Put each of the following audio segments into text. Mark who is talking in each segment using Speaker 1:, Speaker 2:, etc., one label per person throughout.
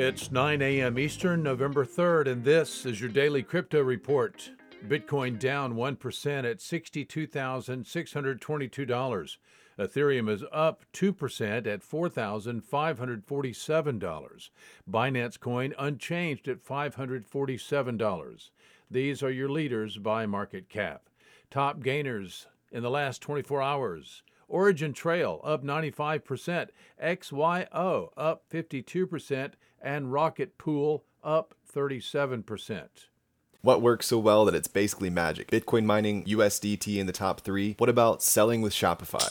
Speaker 1: It's 9 a.m. Eastern, November 3rd, and this is your daily crypto report. Bitcoin down 1% at $62,622. Ethereum is up 2% at $4,547. Binance Coin unchanged at $547. These are your leaders by market cap. Top gainers in the last 24 hours. Origin Trail up 95%, XYO up 52%, and Rocket Pool up 37%.
Speaker 2: What works so well that it's basically magic? Bitcoin mining, USDT in the top three. What about selling with Shopify?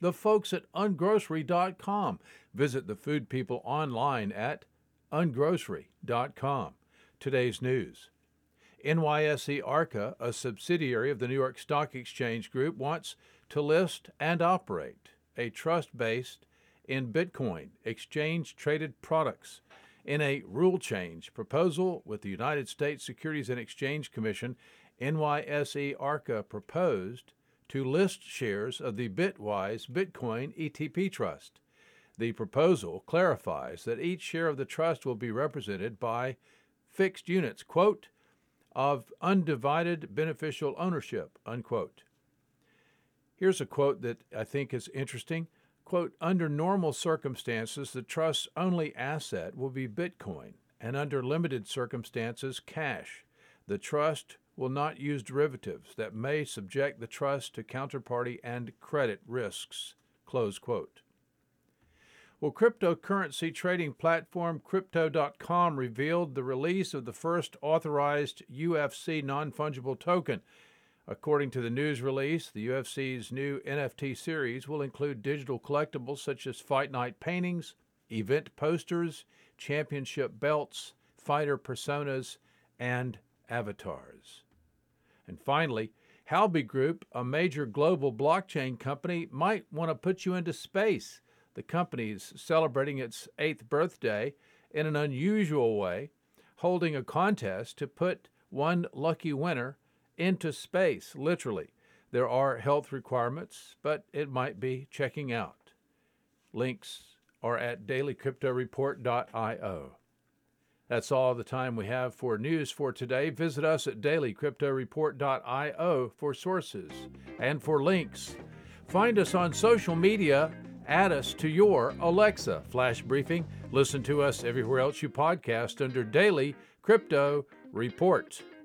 Speaker 1: the folks at ungrocery.com. Visit the food people online at ungrocery.com. Today's news. NYSE Arca, a subsidiary of the New York Stock Exchange Group, wants to list and operate a trust based in Bitcoin exchange traded products. In a rule change proposal with the United States Securities and Exchange Commission, NYSE Arca proposed to list shares of the Bitwise Bitcoin ETP Trust. The proposal clarifies that each share of the trust will be represented by fixed units, quote, of undivided beneficial ownership, unquote. Here's a quote that I think is interesting. Quote, under normal circumstances, the trust's only asset will be Bitcoin, and under limited circumstances, cash. The trust will not use derivatives that may subject the trust to counterparty and credit risks. Close quote. Well, cryptocurrency trading platform Crypto.com revealed the release of the first authorized UFC non fungible token. According to the news release, the UFC's new NFT series will include digital collectibles such as fight night paintings, event posters, championship belts, fighter personas, and avatars. And finally, Huobi Group, a major global blockchain company, might want to put you into space. The company is celebrating its eighth birthday in an unusual way, holding a contest to put one lucky winner into space, literally. There are health requirements, but it might be checking out. Links are at dailycryptoreport.io. That's all the time we have for news for today. Visit us at dailycryptoreport.io for sources and for links. Find us on social media. Add us to your Alexa flash briefing. Listen to us everywhere else you podcast under Daily Crypto Report.